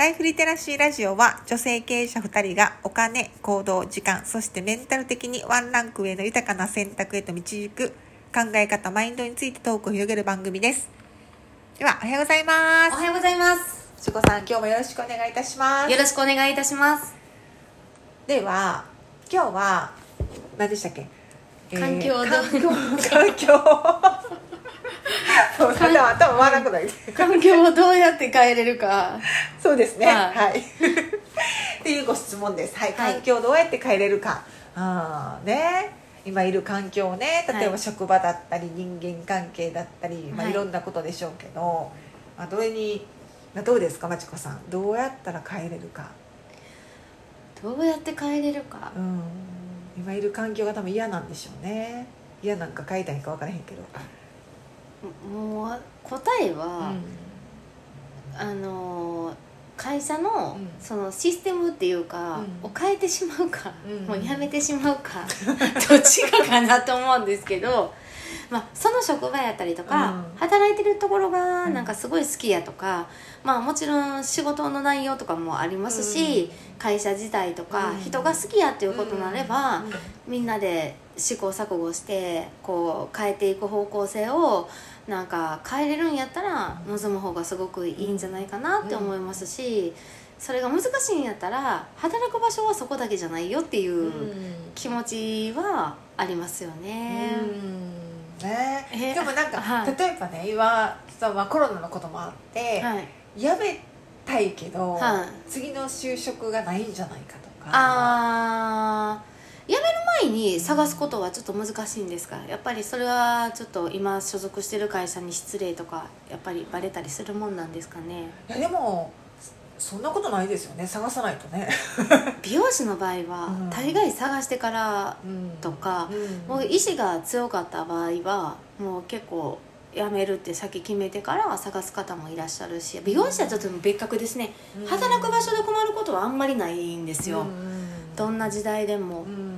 ライフリテラシーラジオは女性経営者2人がお金、行動、時間、そしてメンタル的にワンランク上の豊かな選択へと導く考え方、マインドについてトークを広げる番組です。では、おはようございます。おはようございます。しこさん、今日もよろしくお願いいたしますよ。ろしくお願いいたします。では、今日は、何でしたっけ？環境をどう環境、環境。そう、頭、頭回らなくなる。環境をどうやって変えれるか。そうですね。ははいい。っていうご質問です。はい。はい環境をどうやって変えれるか。ああ、ね。今いる環境をね、例えばはい職場だったり、人間関係だったり、まあ、はいいろんなことでしょうけど。まあ、どれに。まあどうですか、まちこさん？どうやったら変えれるか。どうやって変えれるか。うん。今いる環境が多分嫌なんでしょうね。嫌なんか変えたいんか分からへんけど。もう答えは、あの会社の、うん。そのシステムっていうか、うん。を変えてしまうか、うん。もうやめてしまうか どっちかかなと思うんですけど、まあ、その職場やったりとか、うん。働いてるところがうん。なんかすごい好きやとか、まあ、もちろん仕事の内容とかもありますし、会社自体とか、うん。人が好きやっていうことになれば、うん。みんなで試行錯誤してこう変えていく方向性をなんか変えれるんやったら望む方がすごくいいんじゃないかなって思いますしそれが難しいんやったら働く場所はそこだけじゃないよっていううん。気持ちはありますよね。うん。ね、えでもなんか、はい。例えばね今そう、まあ、コロナのこともあって、はい、辞めたいけど、はい。次の就職がないんじゃないかとか。あー辞める前に探すことはちょっと難しいんですか？やっぱりそれはちょっと今所属してる会社に失礼とかやっぱりバレたりするもんなんですかね？いやでもそんなことないですよね。探さないとね、美容師の場合はうん大概探してからうんとかうん。もう意志が強かった場合はもう結構辞めるって先決めてから探す方もいらっしゃるし美容師はちょっと別格ですね。うん。働く場所で困ることはあんまりないんですよ。うん。どんな時代でも。うん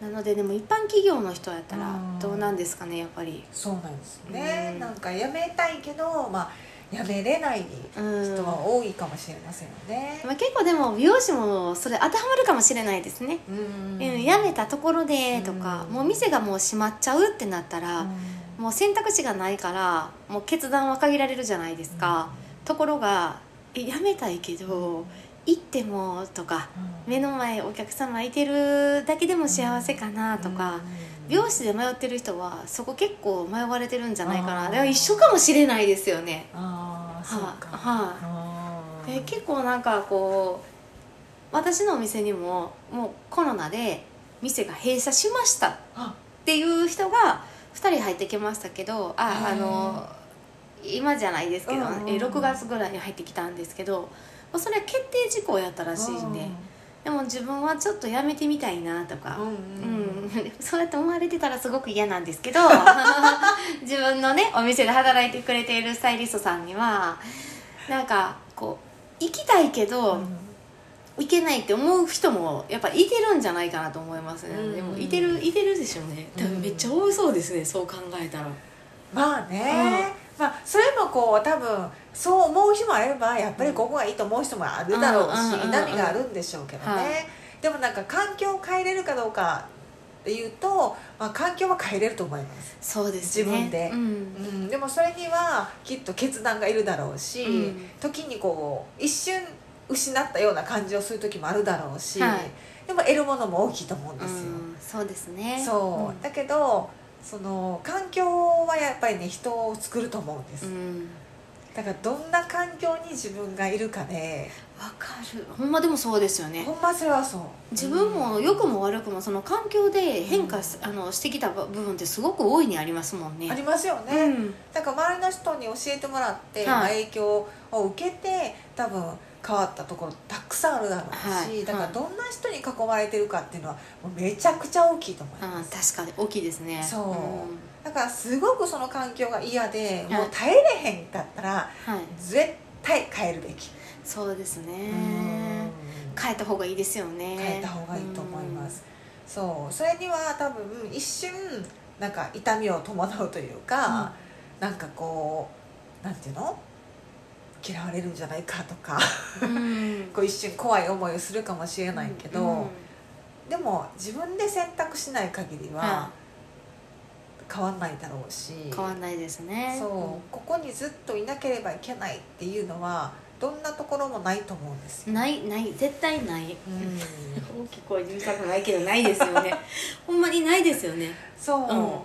なのででも一般企業の人やったらうん。どうなんですかねやっぱり。そうなんですよね、うん。なんか辞めたいけどまあ辞めれない人は多いかもしれませんよね、まあ、結構でも美容師もそれ当てはまるかもしれないですね、うん。うん、辞めたところでとか、うん。もう店がもう閉まっちゃうってなったら、もう選択肢がないからもう決断は限られるじゃないですか、ところがえ辞めたいけど行ってもとか目の前お客様いてるだけでも幸せかなとか、美容師で迷ってる人はそこ結構迷われてるんじゃないかな。あー。だから一緒かもしれないですよね。ああはあ結構なんかこう私のお店にももうコロナで店が閉鎖しましたっあていう人が2人入ってきましたけどああの今じゃないですけど、うんうんえ6月ぐらいに入ってきたんですけどまあそれは決定事項やったらしいんで、でも自分はちょっとやめてみたいなとか、うんうんうん、そうやって思われてたらすごく嫌なんですけど。自分のねお店で働いてくれているスタイリストさんにはなんかこう行きたいけど、行けないって思う人もやっぱいてるんじゃないかなと思いますね、うん。でもいてるいてるでしょうね。多分めっちゃ多そうですね、そう考えたら。まあね、まあそれもこう多分そう思う日もあればやっぱりここがいいと思う人もあるだろうし、うん波があるんでしょうけどね、はい。でもなんか環境を変えれるかどうかっていうと、まあ、環境は変えれると思います、そうですね。自分で。うん。うん、でもそれにはきっと決断がいるだろうし、うん。時にこう一瞬失ったような感じをする時もあるだろうし、はい。でも得るものも大きいと思うんですよ、うん。そうですね。そう、ん。だけどその環境はやっぱりね人を作ると思うんです、うんだからどんな環境に自分がいるかで。わかる。ほんまでもそうですよね。ほんまそれはそう。自分も良くも悪くもその環境で変化す、あのしてきた部分ってすごく大いにありますもんね。ありますよね、うん。だから周りの人に教えてもらって、はい。まあ影響を受けて多分変わったところたくさんあるだろうし、はい。だからはいどんな人に囲まれてるかっていうのはめちゃくちゃ大きいと思いあます、確かに大きいですね。そう。うんだからすごくその環境が嫌で、はい。もう耐えれへんかったらはい。絶対変えるべき、そうですね。うん。変えた方がいいですよね。変えた方がいいと思います、そう。それには多分一瞬なんか痛みを伴うというか、なんかこうなんていうの？嫌われるんじゃないかとかうん。こう一瞬怖い思いをするかもしれないけど、うん。でも自分で選択しない限りはは変わんないだろうし、変わんないですね。そう。ここにずっといなければいけないっていうのはどんなところもないと思うんですよ。ないない。絶対ない、うん。大きい声で言いたくないけどないですよね。ほんまにないですよね。そう、うん。でも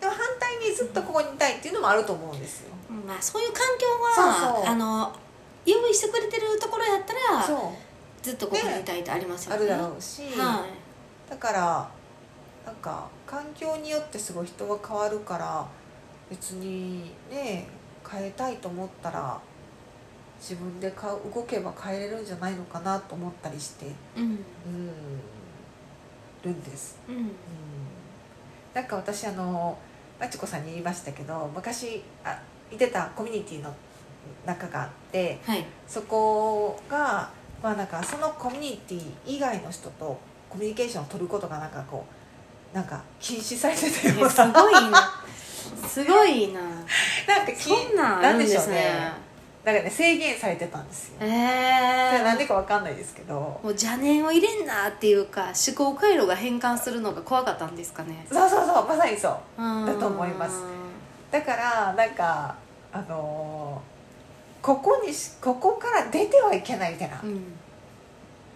反対にずっとここにいたいっていうのもあると思うんですよ。まあそういう環境はそうそう。あの用意してくれてるところやったらずっとここにいたいってありますよね。あるだろうし、はだからなんか環境によってすごい人が変わるから別にね変えたいと思ったら自分でか動けば変えれるんじゃないのかなと思ったりしていうん。うんるんです。うん。うん。なんか私あのまちこさんに言いましたけど昔あいてたコミュニティの中があってはい。そこがまあなんかそのコミュニティ以外の人とコミュニケーションを取ることがなんかこうなんか禁止されてたようすごいなすごいな。なんか禁そんなんあなんでしょうるんですねね。なんかね制限されてたんですよ、えそれなんえでかわかんないですけど。もう邪念を入れんなっていうか思考回路が変換するのが怖かったんですかね。そうそうそうまさにそう。だと思います。だからなんかあのーここにしここから出てはいけないみたいな、うん。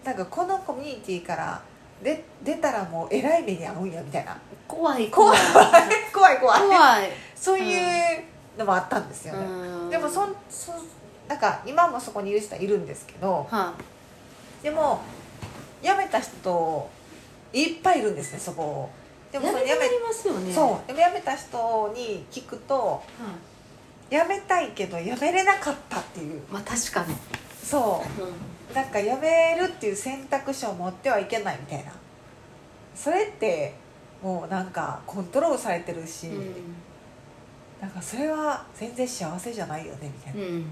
なんかこのコミュニティからで出たらもうえらい目に遭うんやみたいな。怖い怖い。怖い怖い怖い。そういうのもあったんですよね、うん。でもそんそなんか今もそこにいる人はいるんですけどはでも辞めた人いっぱいいるんですねそこでいもその辞めますよね。そう。でも辞めた人に聞くとは辞めたいけど辞めれなかったっていう。いまあ確かに。そうなんか辞めるっていう選択肢を持ってはいけないみたいな。それってもうなんかコントロールされてるし、うん。なんかそれは全然幸せじゃないよねみたいな、うん。うん。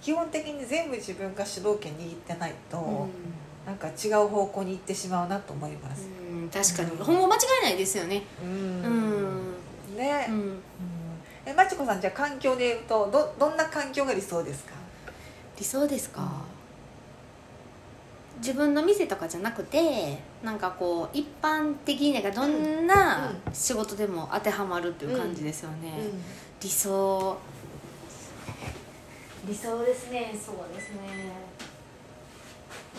基本的に全部自分が主導権握ってないと、なんか違う方向に行ってしまうなと思います。うん。確かに。うんほんま間違いないですよね。うん。うん。ね、うん。うん。えまちこさんじゃあ環境で言うとどどんな環境が理想ですか？理想ですか、うん自分の店とかじゃなくてなんかこう一般的にどんなうん。仕事でも当てはまるっていう感じですよね、うん。理想。理想ですね。そうですね。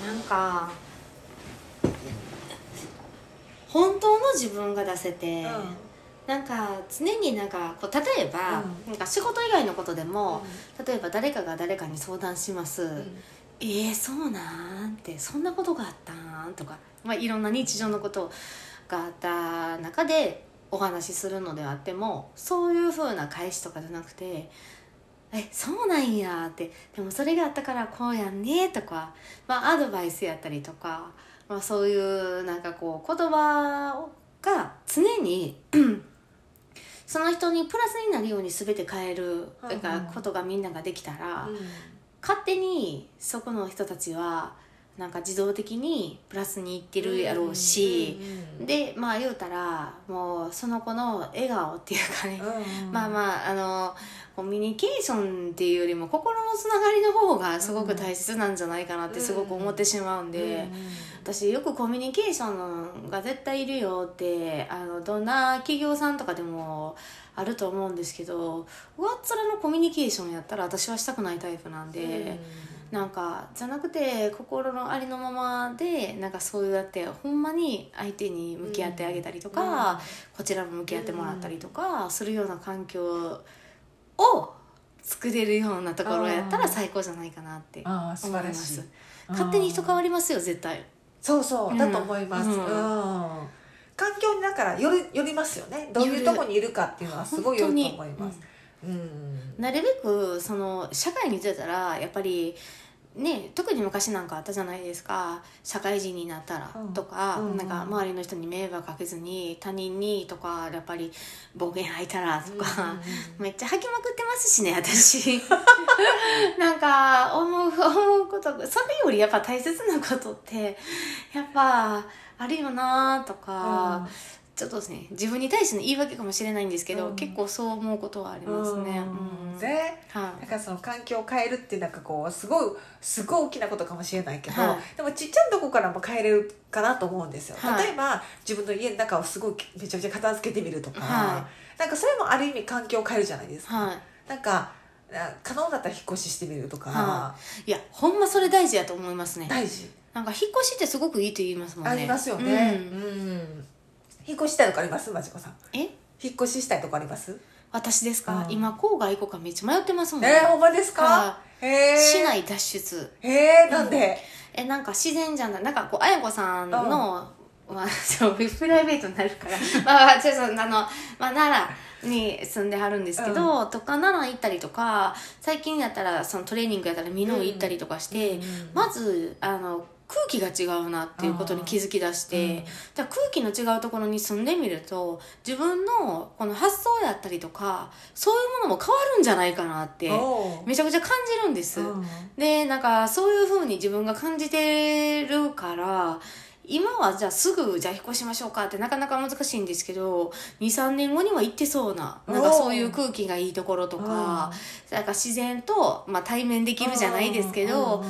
なんか本当の自分が出せて、なんか常になんかこう例えば、うん。なんか仕事以外のことでも、例えば誰かが誰かに相談します、うんえー、そうなん？ってそんなことがあったん？とか、まあ、いろんな日常のことがあった中でお話しするのであってもそういうふうな返しとかじゃなくて「えそうなんや」って「でもそれがあったからこうやんね」とか、まあ、アドバイスやったりとか、まあ、そういうなんかこう言葉が常に その人にプラスになるように全て変えるうんことがみんなができたら。うん勝手にそこの人たちはなんか自動的にプラスにいってるやろうし、うんでまあ言うたらもうその子の笑顔っていうかね、うんまあまああのコミュニケーションっていうよりも心のつながりの方がすごく大切なんじゃないかなってすごく思ってしまうんで、私よくコミュニケーションが絶対いるよってあのどんな企業さんとかでもあると思うんですけど上っ面のコミュニケーションやったら私はしたくないタイプなんで、なんかじゃなくて心のありのままでなんかそうやってほんまに相手に向き合ってあげたりとか、こちらも向き合ってもらったりとかするような環境を作れるようなところやったら最高じゃないかなって思います。勝手に人変わりますよ絶対。そうそううんだと思います、ううん。ん。環境にだからよりよりますよね。どういうとこにいるかっていうのはすごいよると思います、うんなるべくその社会に出たらやっぱりね特に昔なんかあったじゃないですか。社会人になったらうん。とか、うんなんか周りの人に迷惑かけずに他人にとかやっぱり暴言吐いたらとか、めっちゃ吐きまくってますしね私。なんか思う思うことそれよりやっぱ大切なことってやっぱあるよなとか、ちょっとですね自分に対しての言い訳かもしれないんですけど、うん。結構そう思うことはありますね。うん。うん。ね。はい。だからその環境を変えるってなんかこうすごいすごい大きなことかもしれないけど、はい。でもちっちゃいとこからも変えれるかなと思うんですよ、はい。例えば自分の家の中をすごいめちゃくちゃ片付けてみるとか、はなんかそれもある意味環境を変えるじゃないですか、はなんかあ可能だったら引っ越ししてみるとか、はい、いやほんまそれ大事やと思いますね。大事。なんか引っ越しってすごくいいと言いますもんね。ありますよね、うん。うん引っ越ししたいとこあります？まちこさん。え？引っ越ししたいとこあります？私ですか、うん。今郊外行こうかめっちゃ迷ってますもん。えー、ほんまですか？はへえ市内脱出。へえなんで、えなんか自然じゃない。なんかこう綾子さんの、まあ、そうプライベートになるから。まあちょっとあの、まあ、奈良に住んではるんですけど、とか奈良行ったりとか最近やったらそのトレーニングやったら美濃行ったりとかして、うん。まずあの空気が違うなっていうことに気づき出して、うん。じゃあ空気の違うところに住んでみると自分のこの発想やったりとかそういうものも変わるんじゃないかなってめちゃくちゃ感じるんです。うん。でなんかそういうふうに自分が感じてるから今はじゃあすぐじゃあ引っ越しましょうかってなかなか難しいんですけど23年後には行ってそうななんかそういう空気がいいところとかなんか自然と、まあ、対面できるじゃないですけど、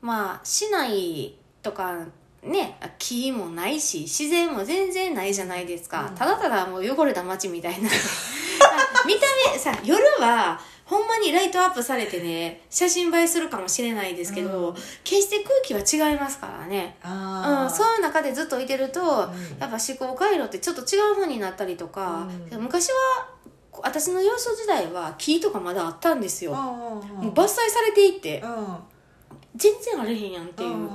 まあ市内とかね木もないし自然も全然ないじゃないですか、うん。ただただもう汚れた街みたいな。見た目さ夜はほんまにライトアップされてね写真映えするかもしれないですけど、うん。決して空気は違いますからね、うん、そういう中でずっといてると、ん。やっぱ思考回路ってちょっと違う風になったりとか、うん。昔は私の幼少時代は木とかまだあったんですよ、もう伐採されていって。うん全然あれへんやんっていう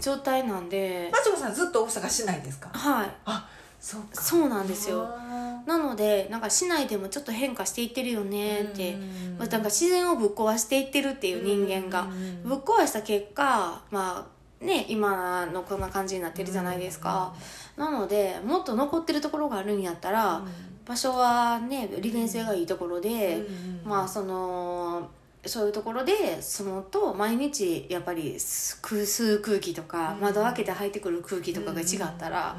状態なんで、マチコさんずっと大阪市内ですか？はい。あそうか。そうなんですよ。あなのでなんか市内でもちょっと変化していってるよーねって、うんまあ、なんか自然をぶっ壊していってるっていう人間が、うんぶっ壊した結果まあね今のこんな感じになってるじゃないですか、なのでもっと残ってるところがあるんやったら、場所はね利便性がいいところで、うん。まあそのそういうところで住むと毎日やっぱり吸う空気とか、うん。窓開けて入ってくる空気とかが違ったら、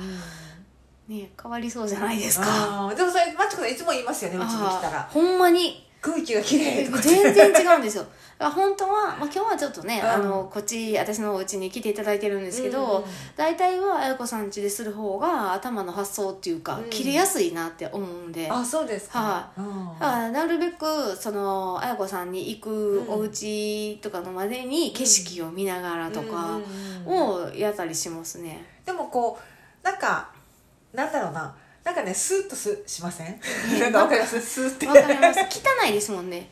ね変わりそうじゃないですか。でもそれマチコさんいつも言いますよねうちに来たら。ほんまに空気がきれいとか。全然違うんですよ。本当は、まあ、今日はちょっとね、うん。あのこっち私のお家に来ていただいてるんですけど、うん。大体は綾子さん家でする方が頭の発想っていうか、うん。切れやすいなって思うんで。あそうですか。はうん。なるべくその綾子さんに行くお家とかのまでに景色を見ながらとかをやったりしますね。でもこうなんかなんだろうななんかねスーッとすしません？なんかわかります。スーって。わかります。汚いですもんね。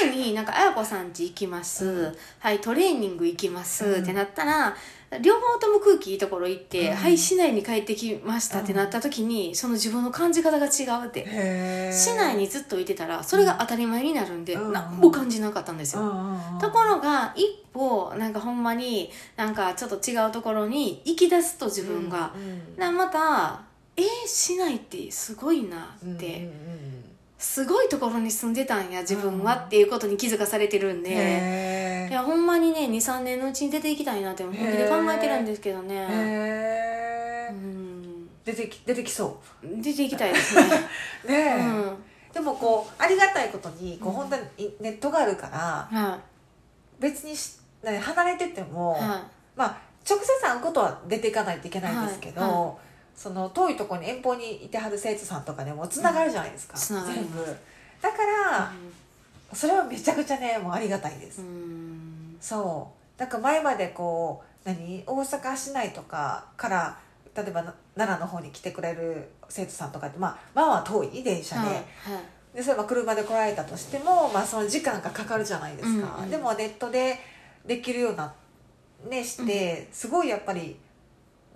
特になんか綾子さん家行きます、うん。はいトレーニング行きます、うん。ってなったら両方とも空気いいところ行って、うん。はい市内に帰ってきましたってなった時に、その自分の感じ方が違うって。市内にずっといてたらそれが当たり前になるんで、うん。何も感じなかったんですよ、ところが一歩なんかほんまになんかちょっと違うところに行き出すと自分が、うん。なまたえー、市内ってすごいなうんって、うんうん。すごいところに住んでたんや自分はっていうことに気づかされてるんで、へいやほんまにね23年のうちに出ていきたいなって本気で考えてるんですけどー。ねうん。出てき出てきそ出ていきたいですね。う ねえ、うん。でもこうありがたいことにこううん。本当にネットがあるからは別にしね離れてても、まあ直接会うことは出ていかないといけないんですけど、はい。はその遠いところに遠方にいてはる生徒さんとかでもつながるじゃないですか、つながり全部。だから、それはめちゃくちゃねもうありがたいです、いうん。そう。だから前までこう何？大阪市内とかから例えばな奈良の方に来てくれる生徒さんとかってまあまあまあ遠い電車で、はいはい。でそれは車で来られたとしても、まあ、その時間がかかるじゃないですか、うんうんでもネットでできるようなねして、すごいやっぱり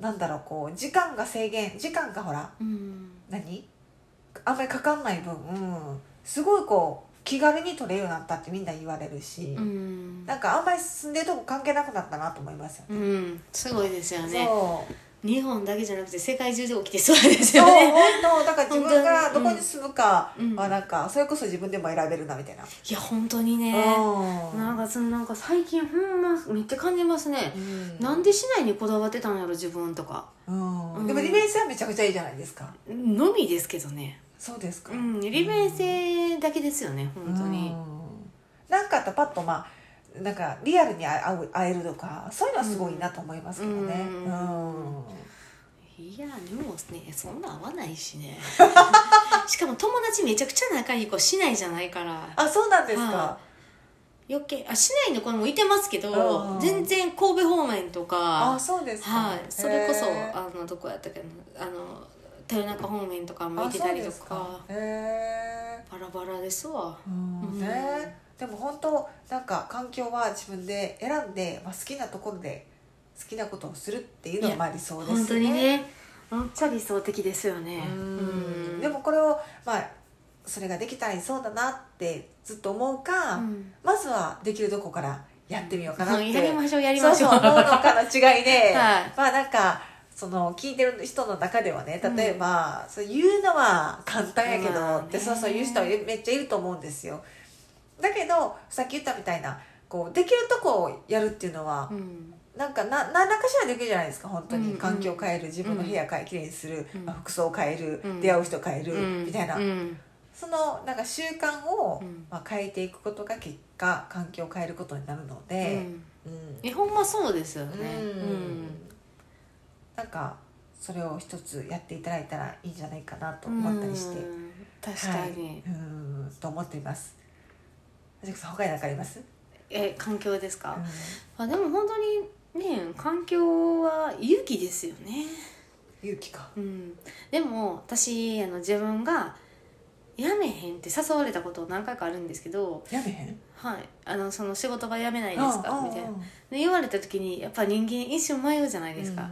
なんだろうこう時間が制限時間がほらうん。何？あんまりかかんない分、すごいこう気軽に取れるようになったってみんな言われるし、うん。なんかあんまり住んでるとこ関係なくなったなと思いますようね。ん。すごいですよね。そ日本だけじゃなくて世界中で起きてそうですそうよね本当。だから自分がどこに住むかうん。はなんかそれこそ自分でも選べるなみたいな、いや本当にね。うん。なんかそのなんか最近ほんまめっちゃ感じますね、うん。なんで市内にこだわってたんやろ自分とか。うん。うん。でも利便性はめちゃくちゃいいじゃないですか。のみですけどね。そうですか、うん。利便性だけですよね本当に、うん。なんかあったらパッとまあなんかリアルに会う会えるとかそういうのはすごいなと思いますけどね。ううん。ん、いやでもねそんな合わないしね。しかも友達めちゃくちゃ仲いい子市内じゃないから。あそうなんですか。は余計あ市内の子もいてますけうんど全然神戸方面とあかそうですか。はい。それこそあのどこやったっけな。あの豊中方面とかもいてたりとか。へバラバラですわ。うんねでも本当なんか環境は自分で選んで、まあ、好きなところで好きなことをするっていうのがまあ理想ですよね。本当にね。めっちゃ理想的ですよね。うん。でもこれをまあそれができたらいいそうだなってずっと思うか、うん。まずはできるとこからやってみようかなって、うん。やりましょうやりましょう。そうそう脳のかの違いで、はい。まあなんかその聞いてる人の中ではね例えば、そう言うのは簡単やけど、ってそうそう言う人はめっちゃいると思うんですよだけどさっき言ったみたいなこうできるとこをやるっていうのは、うん。なんかな何らかしらできるじゃないですか本当に、環境を変える自分の部屋変えきれいにする、うん。まあ、服装を変える、うん。出会う人変える、うん。みたいな、うん。そのなんか習慣を、うん。まあ、変えていくことが結果環境を変えることになるのうで、ん。うん。えほんまそうですよね。うん。なんかそれを一つやっていただいたらいいんじゃないかなと思ったりして、うん。確かに、はい、うん。と思っています他に何かあります、え環境ですか、うん。あでも本当にね環境は勇気ですよね。勇気か。うん。でも私あの自分が辞めへんって誘われたこと何回かあるんですけどやめへん？はい。あのその仕事場辞めないですか？みたいなうん。うんで言われた時にやっぱ人間一瞬迷うじゃないですか、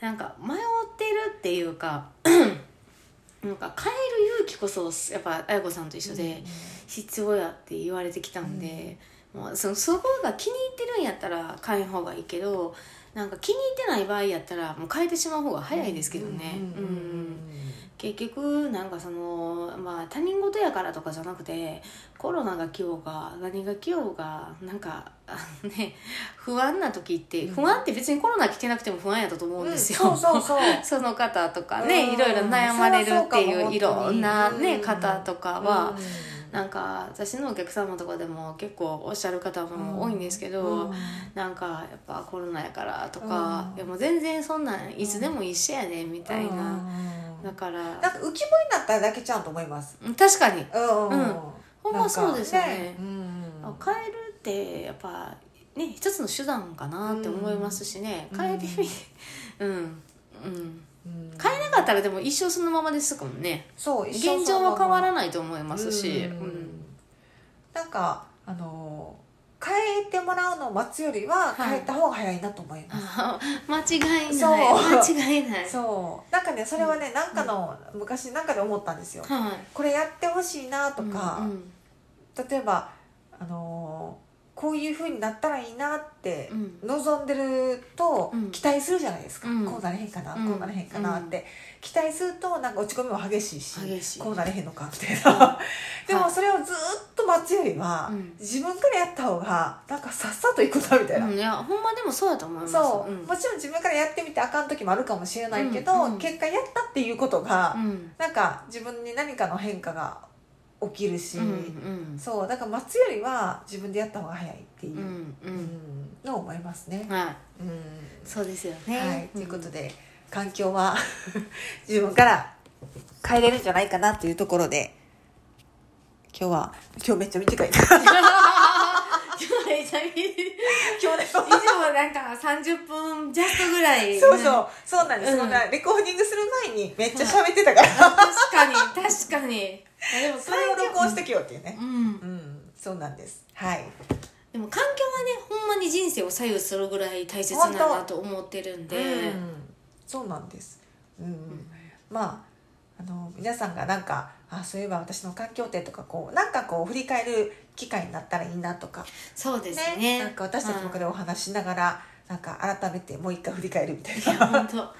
なんか迷ってるっていうか なんか変える勇気こそやっぱ綾子さんと一緒で必要やって言われてきたんで、もうそそこが気に入ってるんやったら変えん方がいいけどなんか気に入ってない場合やったらもう変えてしまう方が早いですけどね、うんうんうん結局なんかそのまあ他人事やからとかじゃなくてコロナが来ようが何が来ようがなんかね 不安な時ってうん。不安って別にコロナ来てなくても不安やったと思うんですよ、そうそうそう。その方とかうん。ねいろいろ悩まれるっていういろんなねうん。方とかはうんなんか私のお客様とかでも結構おっしゃる方も多いんですけど、うん。なんかやっぱコロナやからとか、うん。いやもう全然そんなんいつでも一緒やねみたいな、うん。だから。なんか浮き彫りになったらだけちゃうと思います。うん確かに。うんうんほんまそうですよね。なんか変えるってやっぱね一つの手段かなって思いますしね、うん。変えてみうん。うん。うん。変えなかったらでも一生そのままですかもね。そう一生現状は変わらいないと思いますし、うんうん。なんかあの変えてもらうのを待つよりははい。変えた方が早いなと思います、あ間違いない。そう。間違いない。そう。なんかねそれはねなんかの、昔なんかで思ったんですよ。はい。これやってほしいなとか、うんうん。例えばあのこういうふうになったらいいなってうん。望んでるとうん。期待するじゃないですか、うん。こうなれへんかな、うん。こうなれへんかなって。期待するとなんか落ち込みも激しいしこうなれへんのかみたいな。でもそれをずっと待つよりは、うん。自分からやった方がなんかさっさといくなみたいな、うん。いやほんまでもそうだと思います。そう、ん。もちろん自分からやってみてあかん時もあるかもしれないけど、結果やったっていうことが、うん。なんか自分に何かの変化が起きるし、うんうん。そうだから待つよりは自分でやった方が早いっていうう、んううんんのを思いますね。はい。うん。そうですよね。はい、ということで環境は 自分から変えれるんじゃないかなというところで今日は今日めっちゃ短い。めちゃ今日ね以上なんか30分ジャストぐらい。そうそう。そうなんです、うん。そんなレコーディングする前にめっちゃ喋ってたから、確かに。確かに。あでもそれを録音してきようっていうね。うん。うん。そうなんです。はい。でも環境はねほんまに人生を左右するぐらい大切なんだと思ってるんで、うん、そうなんです、うん。まああの皆さんがなんかあそういえば私の環境ってとかこうなんかこう振り返る機会になったらいいなとか。そうですね。なんか私たちの中でお話ししながら、なんか改めてもう一回振り返るみたいな。本当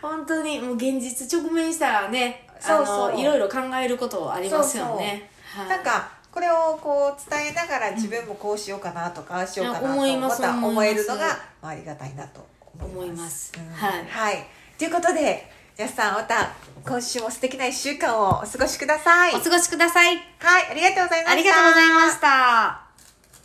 本当にもう現実直面したらねそうそう。いろいろ考えることありますよね。はい。なんかこれをこう伝えながら自分もこうしようかなとかしようかなとまた思えるのがまあありがたいなと思います。思います。うん。はい。はい、ということで皆さんまた今週も素敵な1週間をお過ごしください。お過ごしください。はい、ありがとうございました。ありがとうございました